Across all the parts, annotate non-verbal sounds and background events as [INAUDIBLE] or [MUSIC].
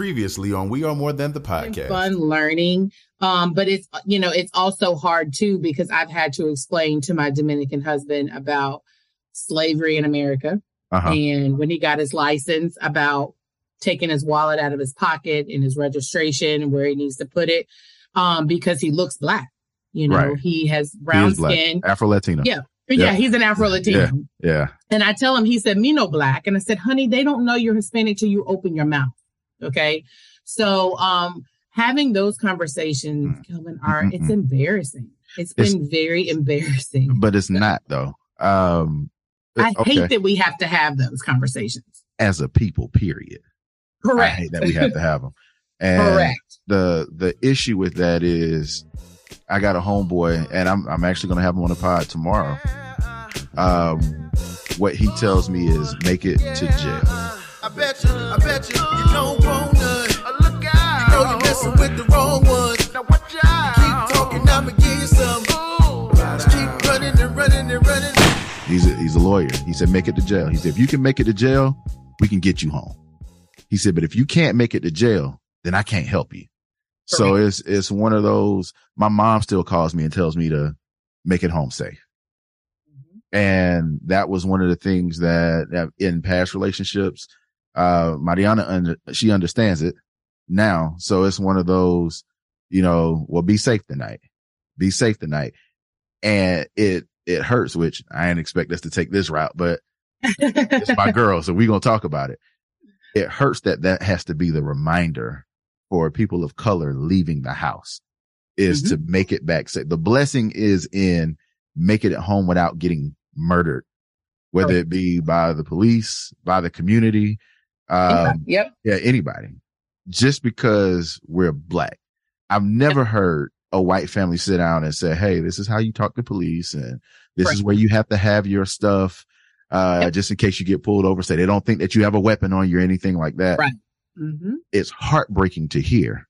previously on We Are More Than the Podcast. Fun learning. Um, but it's you know, it's also hard too because I've had to explain to my Dominican husband about slavery in America. Uh-huh. And when he got his license about taking his wallet out of his pocket and his registration where he needs to put it, um, because he looks black. You know, right. he has brown he skin. Afro Latino. Yeah. Yeah, yeah, he's an Afro Latino. Yeah, yeah. And I tell him, he said, me no black. And I said, honey, they don't know you're Hispanic till you open your mouth. Okay. So um having those conversations, mm. Kelvin, are mm-hmm. it's embarrassing. It's been it's, very embarrassing. But it's not though. Um I okay. hate that we have to have those conversations. As a people, period. Correct. I hate that we have to have them. And Correct. The the issue with that is I got a homeboy and I'm I'm actually gonna have him on the pod tomorrow. Um what he tells me is make it to jail. I bet you, I bet you, messing with the wrong ones. Now watch out. Keep talking, I'ma give you some. Just keep running and running and running. He's a, he's a lawyer. He said, make it to jail. He said, if you can make it to jail, we can get you home. He said, but if you can't make it to jail, then I can't help you. So it's, it's one of those, my mom still calls me and tells me to make it home safe. Mm-hmm. And that was one of the things that in past relationships, uh, Mariana, under, she understands it now. So it's one of those, you know, well, be safe tonight, be safe tonight. And it, it hurts, which I didn't expect us to take this route, but it's my [LAUGHS] girl. So we're going to talk about it. It hurts that that has to be the reminder for people of color leaving the house is mm-hmm. to make it back safe. The blessing is in make it at home without getting murdered, whether it be by the police, by the community. Um, yep. Yeah. Anybody. Just because we're black. I've never heard a white family sit down and say, Hey, this is how you talk to police and this right. is where you have to have your stuff. Uh, yep. just in case you get pulled over. Say they don't think that you have a weapon on you or anything like that. Right. Mm-hmm. It's heartbreaking to hear,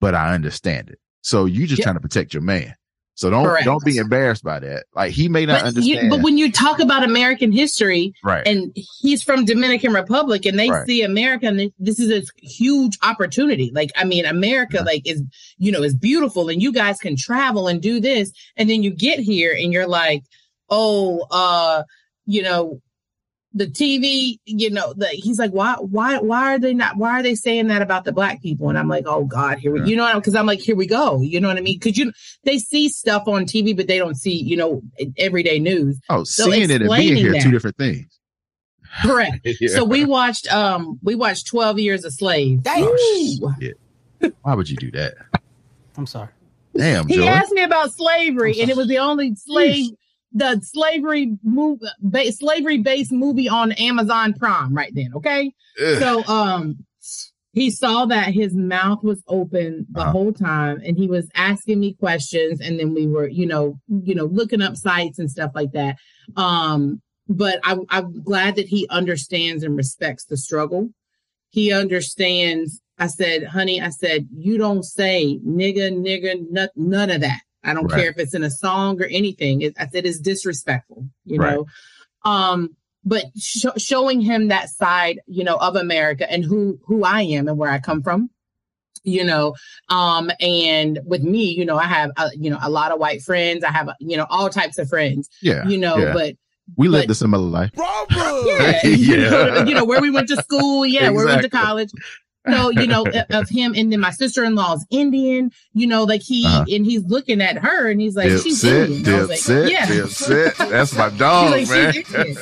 but I understand it. So you just yep. trying to protect your man. So don't Correct. don't be embarrassed by that. Like he may not but understand. You, but when you talk about American history, right. and he's from Dominican Republic, and they right. see America, and this is a huge opportunity. Like I mean, America, like is you know is beautiful, and you guys can travel and do this, and then you get here, and you're like, oh, uh, you know, the TV, you know, the, he's like, why, why, why are they not, why are they saying that about the black people? And I'm like, oh God, here we, yeah. you know, because I'm like, here we go. You know what I mean? Because you, they see stuff on TV, but they don't see, you know, everyday news. Oh, so seeing it and being here, that, two different things. Correct. [LAUGHS] yeah. So we watched, um, we watched 12 Years a Slave. Oh, why would you do that? I'm sorry. Damn. He Joy. asked me about slavery, and it was the only slave the slavery move slavery based movie on Amazon Prime right then. Okay. Ugh. So um he saw that his mouth was open the uh-huh. whole time and he was asking me questions and then we were, you know, you know, looking up sites and stuff like that. Um, but I, I'm glad that he understands and respects the struggle. He understands. I said, honey, I said, you don't say nigga, nigga, n- none of that. I don't right. care if it's in a song or anything. It, I said it's disrespectful, you right. know. Um, but sh- showing him that side, you know, of America and who who I am and where I come from, you know. Um, and with me, you know, I have a, you know a lot of white friends. I have you know all types of friends. Yeah, you know, yeah. but we lived a similar life. yeah, [LAUGHS] [LAUGHS] yeah. you know where we went to school. Yeah, exactly. where we went to college. So, you know, [LAUGHS] of him. And then my sister in law's Indian, you know, like he, uh-huh. and he's looking at her and he's like, dip she's sit, Indian. Dip like, sit, yeah. Dip sit. That's my [LAUGHS] dog, like, man.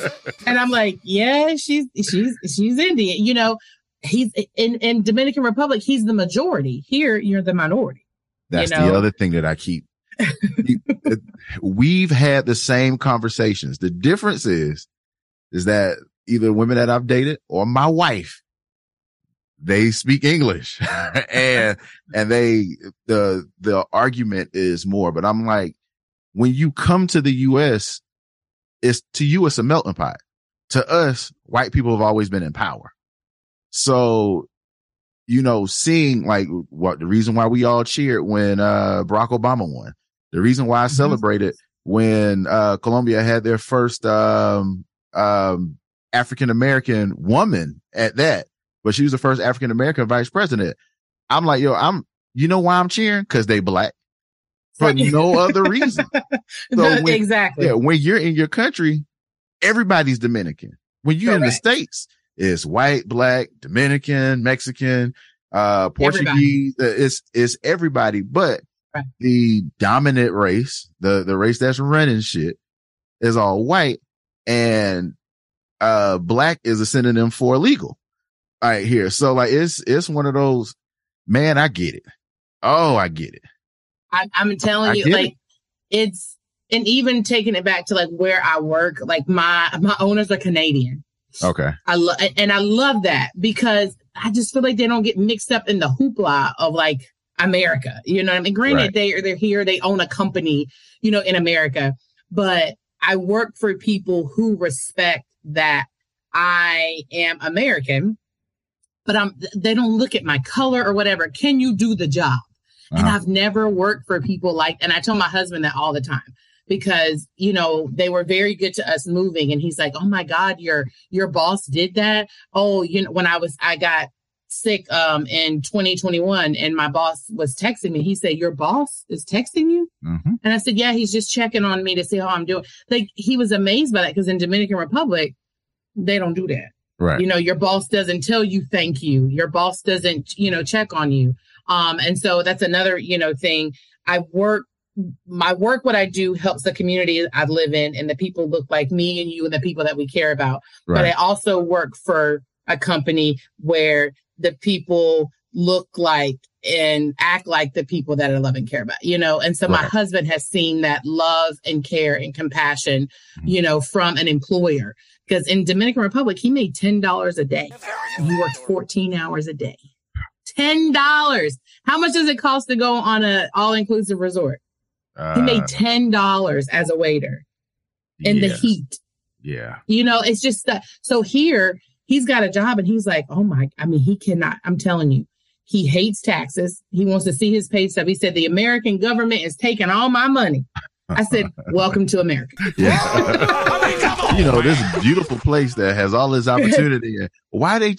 and I'm like, yeah, she's, she's, she's Indian, you know, he's in, in Dominican Republic, he's the majority. Here, you're the minority. That's you know? the other thing that I keep. [LAUGHS] We've had the same conversations. The difference is, is that either women that I've dated or my wife they speak English [LAUGHS] and, and they, the, the argument is more, but I'm like, when you come to the U.S., it's to you, it's a melting pot. To us, white people have always been in power. So, you know, seeing like what the reason why we all cheered when, uh, Barack Obama won, the reason why I mm-hmm. celebrated when, uh, Colombia had their first, um, um, African American woman at that but she was the first African American vice president. I'm like, yo, I'm, you know why I'm cheering? Cause they black for no other [LAUGHS] reason. So when, exactly. Yeah. When you're in your country, everybody's Dominican. When you're Correct. in the States, it's white, black, Dominican, Mexican, uh, Portuguese. Everybody. Uh, it's, it's everybody, but right. the dominant race, the, the race that's running shit is all white and, uh, black is a synonym for illegal. All right here. So like, it's, it's one of those, man, I get it. Oh, I get it. I, am telling you, like, it. it's, and even taking it back to like where I work, like my, my owners are Canadian. Okay. I love, and I love that because I just feel like they don't get mixed up in the hoopla of like America. You know what I mean? Granted, right. they are they're here, they own a company, you know, in America, but I work for people who respect that I am American, but I'm they don't look at my color or whatever. Can you do the job? Uh-huh. And I've never worked for people like, and I tell my husband that all the time because you know they were very good to us moving and he's like oh my god your your boss did that oh you know when i was i got sick um in 2021 and my boss was texting me he said your boss is texting you mm-hmm. and i said yeah he's just checking on me to see how i'm doing like he was amazed by that because in dominican republic they don't do that right you know your boss doesn't tell you thank you your boss doesn't you know check on you um and so that's another you know thing i work my work, what I do helps the community I live in and the people look like me and you and the people that we care about. Right. But I also work for a company where the people look like and act like the people that I love and care about, you know? And so right. my husband has seen that love and care and compassion, mm-hmm. you know, from an employer. Because in Dominican Republic, he made $10 a day. He worked 14 hours a day. $10. How much does it cost to go on an all inclusive resort? Uh, he made uh, ten dollars as a waiter in yes. the heat. Yeah. You know, it's just that. So here he's got a job and he's like, oh my, I mean, he cannot, I'm telling you, he hates taxes. He wants to see his pay stub. He said, the American government is taking all my money. I said, [LAUGHS] welcome to America. Yeah. [LAUGHS] [LAUGHS] you know, this beautiful place that has all this opportunity. why they,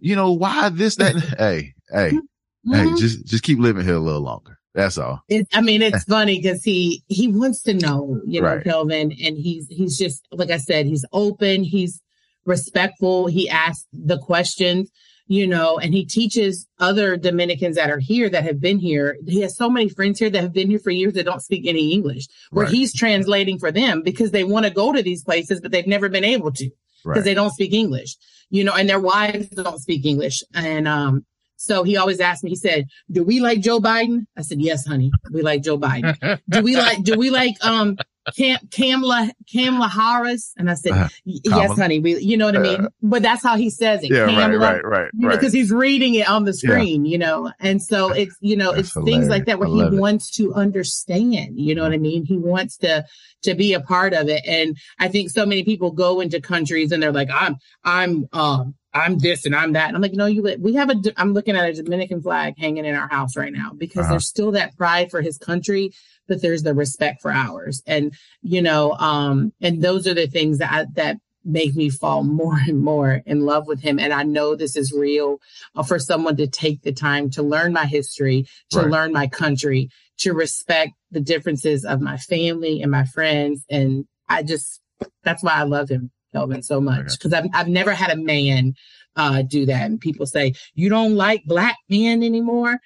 you know, why this, that, [LAUGHS] hey, hey, mm-hmm. hey, just, just keep living here a little longer. That's all. It, I mean, it's [LAUGHS] funny because he he wants to know, you know, right. Kelvin, and he's he's just like I said, he's open, he's respectful, he asks the questions, you know, and he teaches other Dominicans that are here that have been here. He has so many friends here that have been here for years that don't speak any English, where right. he's translating for them because they want to go to these places, but they've never been able to because right. they don't speak English, you know, and their wives don't speak English, and um so he always asked me, he said, Do we like Joe Biden? I said, Yes, honey. We like Joe Biden. do we like do we like um Cam Kamala Kamala Harris? And I said, uh, Yes, honey. We you know what I mean? Uh, but that's how he says it. Yeah, Kamala, right, right, right. Because he's reading it on the screen, yeah. you know. And so it's you know, that's it's hilarious. things like that where he it. wants to understand, you know what I mean? He wants to to be a part of it. And I think so many people go into countries and they're like, I'm I'm um I'm this and I'm that. And I'm like, no, you, we have a, I'm looking at a Dominican flag hanging in our house right now because uh-huh. there's still that pride for his country, but there's the respect for ours. And, you know, um, and those are the things that, I, that make me fall [LAUGHS] more and more in love with him. And I know this is real uh, for someone to take the time to learn my history, to right. learn my country, to respect the differences of my family and my friends. And I just, that's why I love him. Kelvin so much because I've I've never had a man uh, do that. And people say you don't like black men anymore.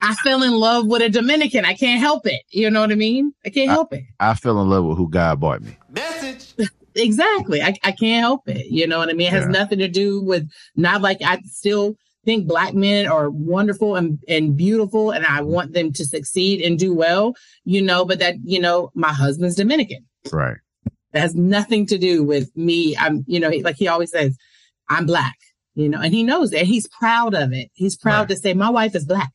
I fell in love with a Dominican. I can't help it. You know what I mean? I can't I, help it. I fell in love with who God bought me. Message. [LAUGHS] exactly. I, I can't help it. You know what I mean? It has yeah. nothing to do with not like I still think black men are wonderful and, and beautiful and I want them to succeed and do well, you know, but that, you know, my husband's Dominican. Right. That has nothing to do with me. I'm, you know, like he always says, I'm black, you know, and he knows that. He's proud of it. He's proud right. to say, my wife is black.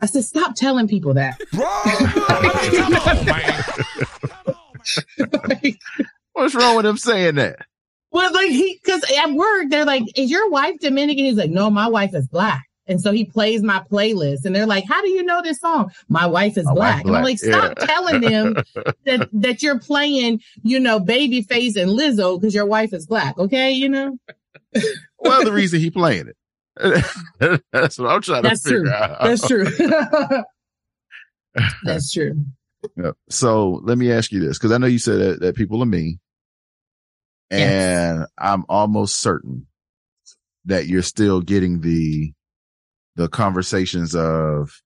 I said, stop telling people that. [LAUGHS] [LAUGHS] What's wrong with him saying that? Well, like he, because at work, they're like, is your wife Dominican? He's like, no, my wife is black. And so he plays my playlist and they're like, How do you know this song? My wife is my black. black. And I'm like, Stop yeah. telling them [LAUGHS] that, that you're playing, you know, Babyface and Lizzo because your wife is black. Okay. You know? well, the reason he playing it. [LAUGHS] That's what I'm trying That's to figure true. out. That's true. [LAUGHS] That's true. Yeah. So let me ask you this, because I know you said that, that people are mean. And yes. I'm almost certain that you're still getting the the conversations of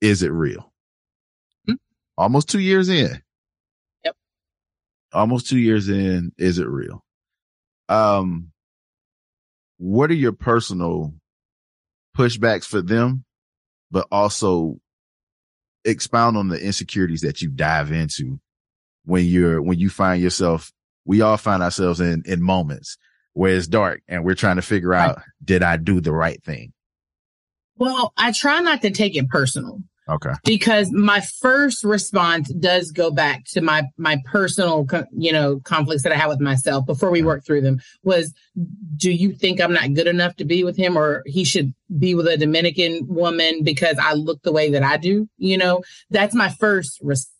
is it real? Hmm? Almost two years in. Yep. Almost two years in, is it real? Um what are your personal pushbacks for them, but also expound on the insecurities that you dive into when you're when you find yourself we all find ourselves in in moments where it's dark and we're trying to figure out right. did I do the right thing? Well, I try not to take it personal. Okay. Because my first response does go back to my my personal, you know, conflicts that I had with myself before we worked through them. Was, do you think I'm not good enough to be with him, or he should be with a Dominican woman because I look the way that I do? You know, that's my first response,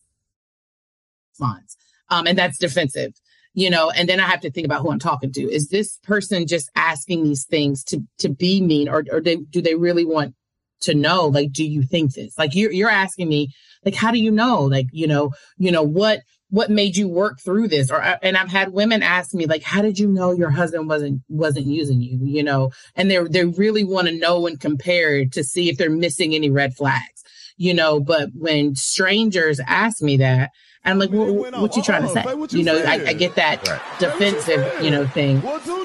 um, and that's defensive you know and then i have to think about who i'm talking to. Is this person just asking these things to to be mean or, or they, do they really want to know like do you think this? Like you're you're asking me like how do you know? Like you know you know what what made you work through this? Or and i've had women ask me like how did you know your husband wasn't wasn't using you you know? And they they really want to know and compare to see if they're missing any red flags you know? But when strangers ask me that I'm like, well, what you trying to say? You know, I, I, get that right. defensive, you know, thing.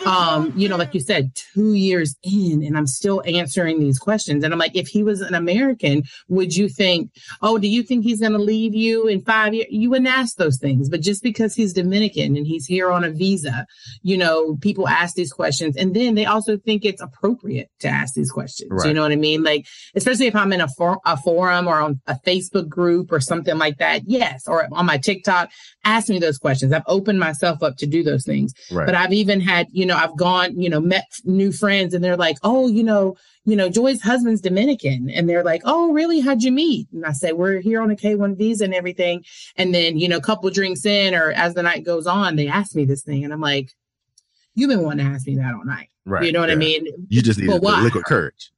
Um, you know, like you said, two years in, and I'm still answering these questions. And I'm like, if he was an American, would you think, oh, do you think he's going to leave you in five years? You wouldn't ask those things. But just because he's Dominican and he's here on a visa, you know, people ask these questions, and then they also think it's appropriate to ask these questions. Right. You know what I mean? Like, especially if I'm in a, for- a forum or on a Facebook group or something like that. Yes, or on my TikTok, ask me those questions. I've opened myself up to do those things. Right. But I've even had, you know, I've gone, you know, met new friends and they're like, oh, you know, you know, Joy's husband's Dominican. And they're like, oh, really? How'd you meet? And I say, we're here on a K1 visa and everything. And then, you know, a couple drinks in or as the night goes on, they ask me this thing. And I'm like, you've been wanting to ask me that all night. Right. You know what yeah. I mean? You just need a liquid courage.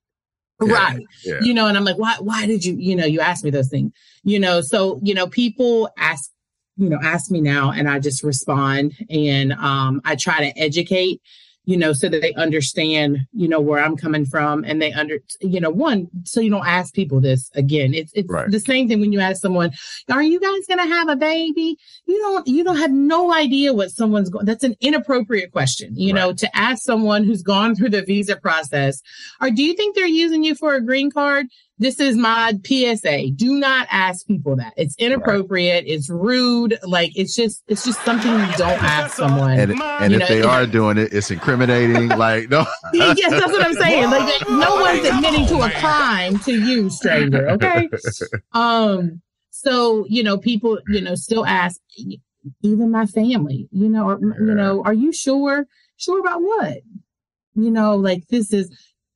Yeah, right. Yeah. You know, and I'm like, why, why did you, you know, you asked me those things, you know, so, you know, people ask, you know, ask me now and I just respond and, um, I try to educate, you know, so that they understand, you know, where I'm coming from and they under, you know, one, so you don't ask people this again. It's, it's right. the same thing when you ask someone, are you guys going to have a baby? You don't, you don't have no idea what someone's going, that's an inappropriate question, you right. know, to ask someone who's gone through the visa process, or do you think they're using you for a green card? This is my PSA. Do not ask people that. It's inappropriate. Right. It's rude. Like it's just it's just something you don't ask someone. And, and if know, they are doing it, it's incriminating. [LAUGHS] like no. [LAUGHS] yes, that's what I'm saying. Like [LAUGHS] no one's admitting to a crime to you, stranger. Okay. Um. So you know, people you know still ask, even my family. You know, or, you know, are you sure? Sure about what? You know, like this is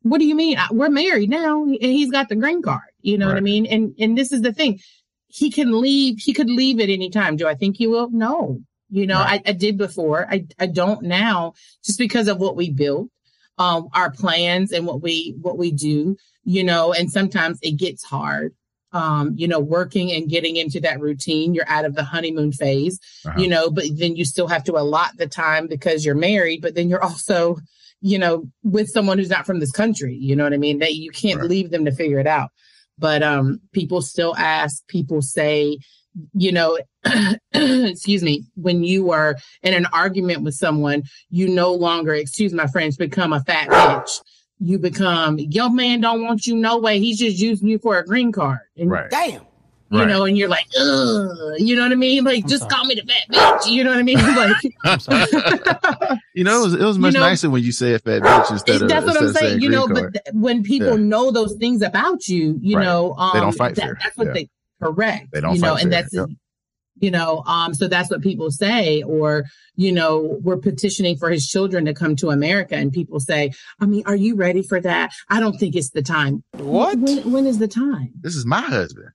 what do you mean? We're married now and he's got the green card. You know right. what I mean? And and this is the thing. He can leave, he could leave at any time. Do I think he will? No. You know, right. I, I did before. I, I don't now just because of what we built, um, our plans and what we what we do, you know, and sometimes it gets hard. Um, you know, working and getting into that routine, you're out of the honeymoon phase, uh-huh. you know, but then you still have to allot the time because you're married, but then you're also you know, with someone who's not from this country. You know what I mean? That you can't right. leave them to figure it out. But um, people still ask, people say, you know, [CLEARS THROAT] excuse me, when you are in an argument with someone, you no longer, excuse my friends, become a fat bitch. You become, your man don't want you no way. He's just using you for a green card. And right. Damn you right. know, and you're like, Ugh, you know what I mean? Like, I'm just sorry. call me the fat bitch. You know what I mean? [LAUGHS] Like, [LAUGHS] you know, it was, it was much you know, nicer when you say a fat bitch instead of that's what I'm saying. You know, card. but th- when people yeah. know those things about you, you right. know, um, they don't fight that, That's what yeah. they correct. They don't, you know, and fair. that's. Yep. You know, um, so that's what people say, or you know, we're petitioning for his children to come to America, and people say, "I mean, are you ready for that?" I don't think it's the time. What? when, when is the time? This is my husband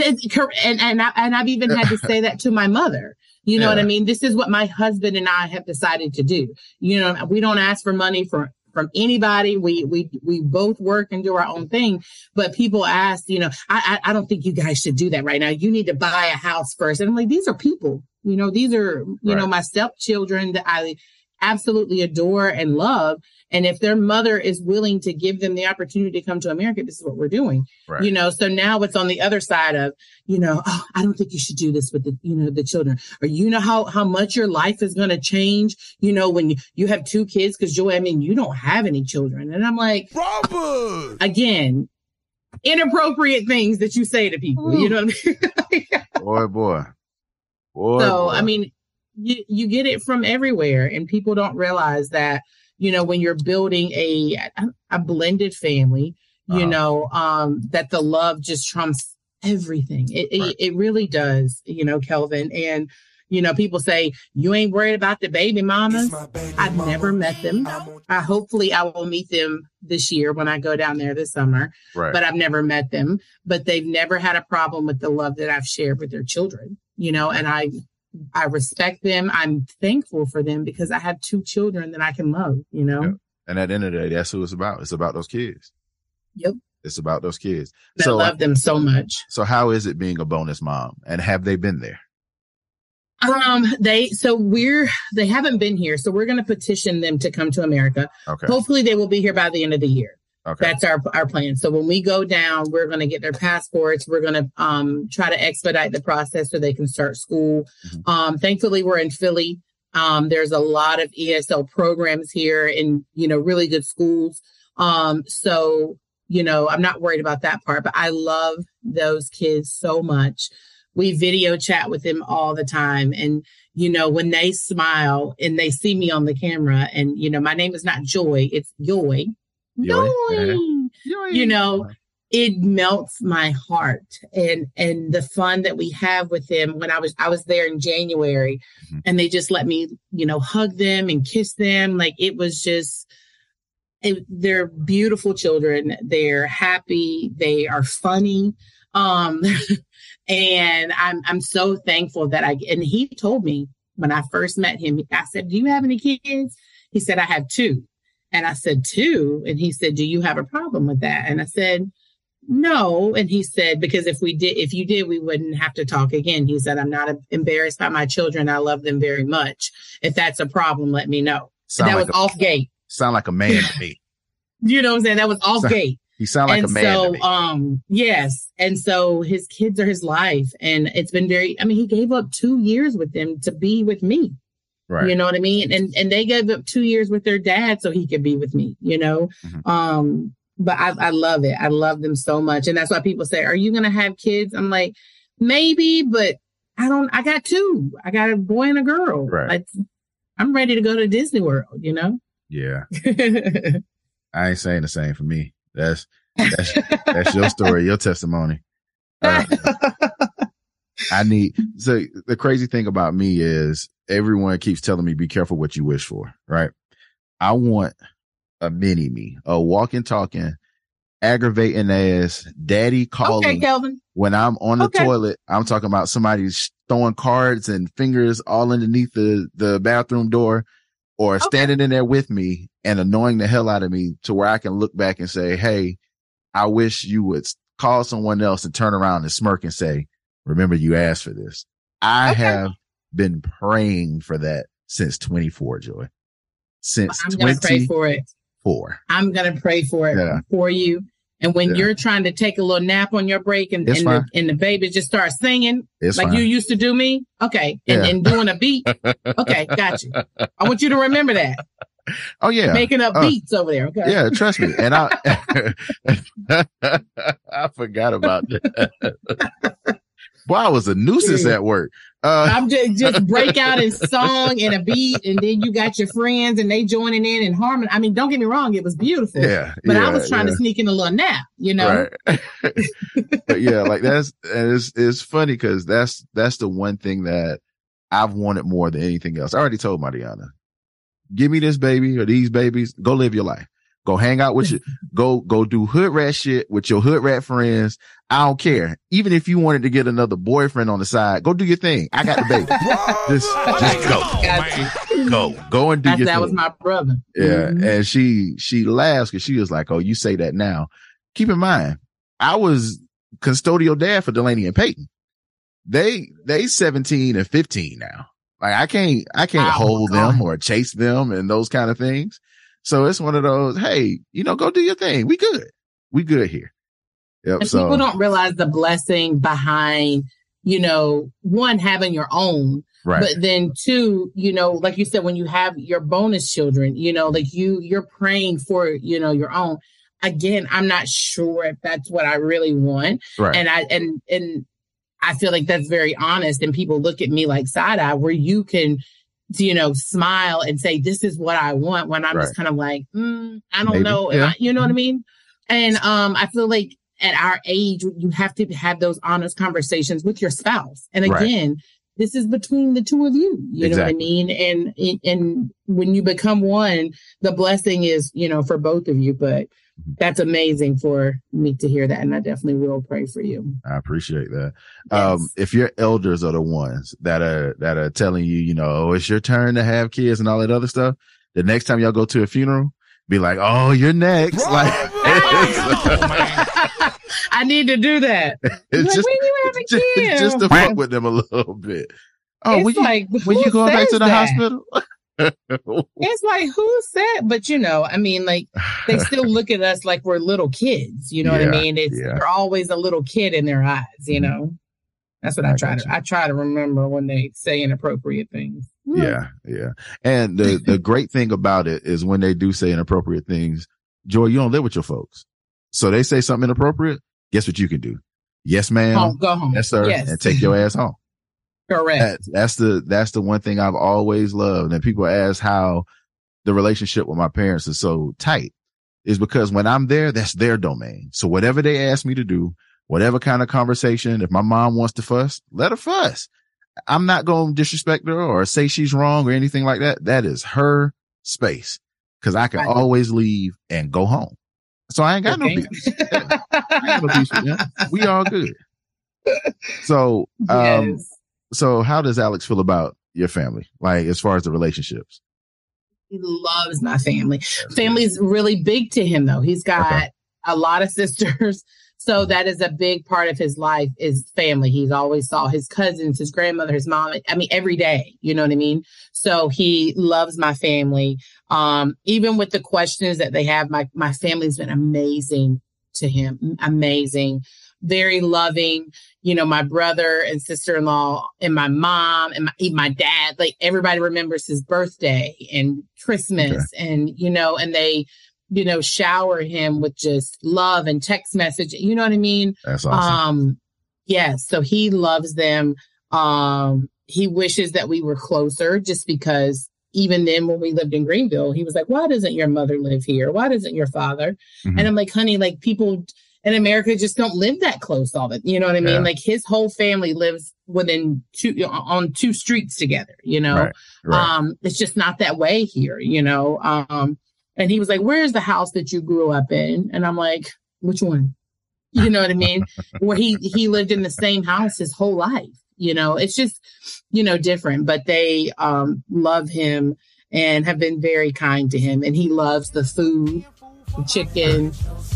and and I, and I've even had to say that to my mother. You know yeah. what I mean? This is what my husband and I have decided to do. You know, we don't ask for money for from anybody. We we we both work and do our own thing. But people ask, you know, I I, I don't think you guys should do that right now. You need to buy a house first. And I'm like, these are people. You know, these are you right. know my stepchildren that I absolutely adore and love. And if their mother is willing to give them the opportunity to come to America, this is what we're doing. Right. You know, so now it's on the other side of, you know, oh, I don't think you should do this with the, you know, the children. Or you know how how much your life is gonna change, you know, when you, you have two kids, because Joy, I mean, you don't have any children. And I'm like, Robert! again, inappropriate things that you say to people. Ooh. You know what I mean? [LAUGHS] boy, boy. Boy, so boy. I mean, you, you get it from everywhere and people don't realize that you know when you're building a a blended family you uh-huh. know um that the love just trumps everything it, right. it, it really does you know kelvin and you know people say you ain't worried about the baby mamas baby i've mama. never met them i hopefully i will meet them this year when i go down there this summer right. but i've never met them but they've never had a problem with the love that i've shared with their children you know and i I respect them. I'm thankful for them because I have two children that I can love, you know? Yeah. And at the end of the day, that's who it's about. It's about those kids. Yep. It's about those kids. I so, love them so much. So how is it being a bonus mom? And have they been there? Um, they so we're they haven't been here, so we're going to petition them to come to America. Okay. Hopefully, they will be here by the end of the year. Okay. That's our our plan. So when we go down, we're going to get their passports. We're going to um, try to expedite the process so they can start school. Mm-hmm. Um, thankfully, we're in Philly. Um, there's a lot of ESL programs here in you know really good schools. Um, so you know I'm not worried about that part. But I love those kids so much. We video chat with them all the time, and you know when they smile and they see me on the camera, and you know my name is not Joy, it's Joy you know, it melts my heart and and the fun that we have with them. When i was i was there in january mm-hmm. and they just let me you know hug them and kiss them. Like it was just it, they're beautiful children. They're happy. They are funny. Um [LAUGHS] and i'm i'm so thankful that i and he told me when i first met him i said do you have any kids? He said i have two and I said, two. And he said, do you have a problem with that? And I said, no. And he said, because if we did, if you did, we wouldn't have to talk again. He said, I'm not embarrassed by my children. I love them very much. If that's a problem, let me know. So that like was a, off gate. Sound like a man to me. [LAUGHS] you know what I'm saying? That was off sound, gate. He sound like and a man. So, um, yes. And so his kids are his life. And it's been very, I mean, he gave up two years with them to be with me. Right. You know what I mean? And and they gave up two years with their dad so he could be with me, you know? Mm-hmm. Um, but I, I love it. I love them so much. And that's why people say, Are you gonna have kids? I'm like, maybe, but I don't I got two. I got a boy and a girl. Right. Like, I'm ready to go to Disney World, you know? Yeah. [LAUGHS] I ain't saying the same for me. That's that's that's your story, your testimony. Uh, I need so the crazy thing about me is everyone keeps telling me be careful what you wish for, right? I want a mini me, a walking, talking, aggravating ass daddy calling. Okay, Kelvin. When I'm on the okay. toilet, I'm talking about somebody throwing cards and fingers all underneath the, the bathroom door or okay. standing in there with me and annoying the hell out of me to where I can look back and say, Hey, I wish you would call someone else and turn around and smirk and say, remember you asked for this. I okay. have been praying for that since 24, Joy. Since I'm gonna pray for it. Four. I'm gonna pray for it yeah. for you. And when yeah. you're trying to take a little nap on your break and, and the, and the baby just starts singing it's like fine. you used to do me, okay, and, yeah. and doing a beat, okay, got you. I want you to remember that. [LAUGHS] Oh yeah, making up uh, beats over there. Okay. Yeah, trust me. And I, [LAUGHS] [LAUGHS] I forgot about that. Boy, I was a nuisance at work. Uh, I'm just just [LAUGHS] break out in song and a beat, and then you got your friends and they joining in and harmony. I mean, don't get me wrong, it was beautiful. Yeah, but yeah, I was trying yeah. to sneak in a little nap, you know. Right. [LAUGHS] but yeah, like [LAUGHS] that's and it's it's funny because that's that's the one thing that I've wanted more than anything else. I already told Mariana, give me this baby or these babies, go live your life. Go hang out with you. Go, go do hood rat shit with your hood rat friends. I don't care. Even if you wanted to get another boyfriend on the side, go do your thing. I got the baby. [LAUGHS] just, just go. Go, go and do That's, your that thing. was my brother. Yeah. Mhm. And she, she laughs because she was like, Oh, you say that now. Keep in mind, I was custodial dad for Delaney and Peyton. They, they 17 and 15 now. Like I can't, I can't Oh, hold God. them or chase them and those kind of things. So it's one of those, Hey, you know, go do your thing. We good. We good here. Yep. So people don't realize the blessing behind, you know, one having your own, right. but then two, you know, like you said, when you have your bonus children, you know, like you, you're praying for, you know, your own. Again, I'm not sure if that's what I really want. right. And I, and, and I feel like that's very honest. And people look at me like side eye where you can, you know, smile and say, this is what I want when I'm Right. just kind of like, mm, I don't Maybe, know. Yeah. I- you know what I mean? And, um, I feel like at our age, you have to have those honest conversations with your spouse. And Right. again, this is between the two of you. You know what I mean? And, and when you become one, the blessing is, you know, for both of you, but Mm-hmm. That's amazing for me to hear that. And I definitely will pray for you. I appreciate that. Um, if your elders are the ones that are, that are telling you, you know, oh, it's your turn to have kids and all that other stuff, the next time y'all go to a funeral, be like, oh, you're next. Like, [LAUGHS] [LAUGHS] I need to do that. [LAUGHS] it's Like, just, when you have a just, kid? just to fuck with them a little bit. Oh, it's when you, like, when you going back to the that? hospital? [LAUGHS] It's like, who said? But you know, I mean, like they still [LAUGHS] look at us like we're little kids. You know what I mean? It's yeah. Mm-hmm. you're always a little kid in their eyes. You know, that's what I, I try to. you. I try to remember when they say inappropriate things. yeah, yeah. And the, the great thing about it is when they do say inappropriate things, Joy, you don't live with your folks. So they say something inappropriate. Guess what you can do? Yes, ma'am. Home, go home. Yes, sir. Yes, And take your ass home. Correct. That, that's the, that's the one thing I've always loved. And people ask how the relationship with my parents is so tight is because when I'm there, that's their domain. So whatever they ask me to do, whatever kind of conversation, if my mom wants to fuss, let her fuss. I'm not going to disrespect her or say she's wrong or anything like that. That is her space because I can always leave and go home. So I ain't got Okay. no beef. Yeah. I ain't got no beef. We all good. [LAUGHS] So, um, yes. So how does Alex feel about your family? Like as far as the relationships? He loves my family. Family's really big to him though. He's got Okay. a lot of [LAUGHS] sisters. So that is a big part of his life is family. He's always saw his cousins, his grandmother, his mom. I mean, every day, you know what I mean? So he loves my family. Um, even with the questions that they have, my, my family's been amazing to him. Amazing. Very loving. You know, my brother and sister-in-law and my mom and my, even my dad, like everybody remembers his birthday and Christmas and, you know, and they, you know, shower him with just love and text message. You know what I mean? That's awesome. Um, yes. So he loves them. Um, he wishes that we were closer just because even then when we lived in Greenville, he was like, why doesn't your mother live here? Why doesn't your father? Mhm. And I'm like, honey, like people in America just don't live that close all the, you know what I mean? Yeah. Like his whole family lives within two, on two streets together, you know? Right, right. Um, it's just not that way here, you know? Um, and he was like, where's the house that you grew up in? And I'm like, which one? You know what I mean? [LAUGHS] Where he, he lived in the same house his whole life, you know, it's just, you know, different, but they, um, love him and have been very kind to him. And he loves the food, chicken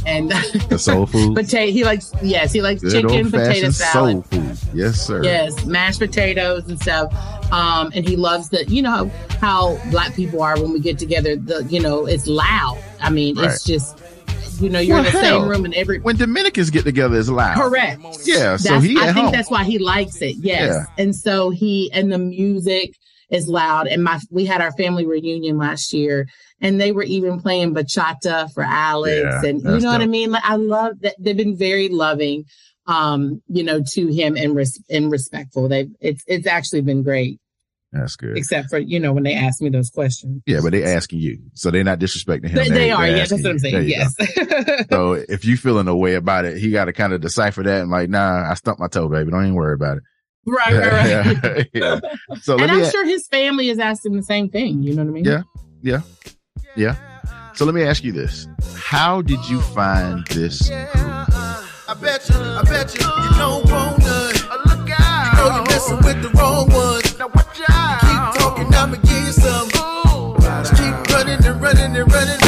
and [LAUGHS] the soul [LAUGHS] food. potato. He likes, yes, he likes Good chicken, potato salad. soul food. Yes, sir. Yes, mashed potatoes and stuff. Um, and he loves the, you know, how black people are when we get together. The, you know, it's loud. I mean, it's just, you know, you're Well, in the hell, same room and every. When Dominicans get together, it's loud. Correct. Yeah. So That's, he I at think home. that's why he likes it. Yes. Yeah. And so he and the music is loud. And my we had our family reunion last year, and they were even playing bachata for Alex, Yeah, and you know what I mean. Like I love that they've been very loving, um, you know, to him and res- and respectful. They it's it's actually been great, That's good. except for you know when they ask me those questions. Yeah, but they're asking you, so they're not disrespecting him. They, they are. Yes, that's what I'm saying. Yes. [LAUGHS] So if you feeling a way about it, he got to kind of decipher that and like, nah, I stumped my toe, baby. Don't even worry about it. right. Right. Right. [LAUGHS] Yeah. So and. I'm a- sure his family is asking the same thing. You know what I mean? Yeah. So let me ask you this: How did you find this group? I bet you, I bet you, you don't want none. Look out. You know you're messing with the wrong ones. Now watch out. You keep talking, I'ma give you some. Just keep running and running and running.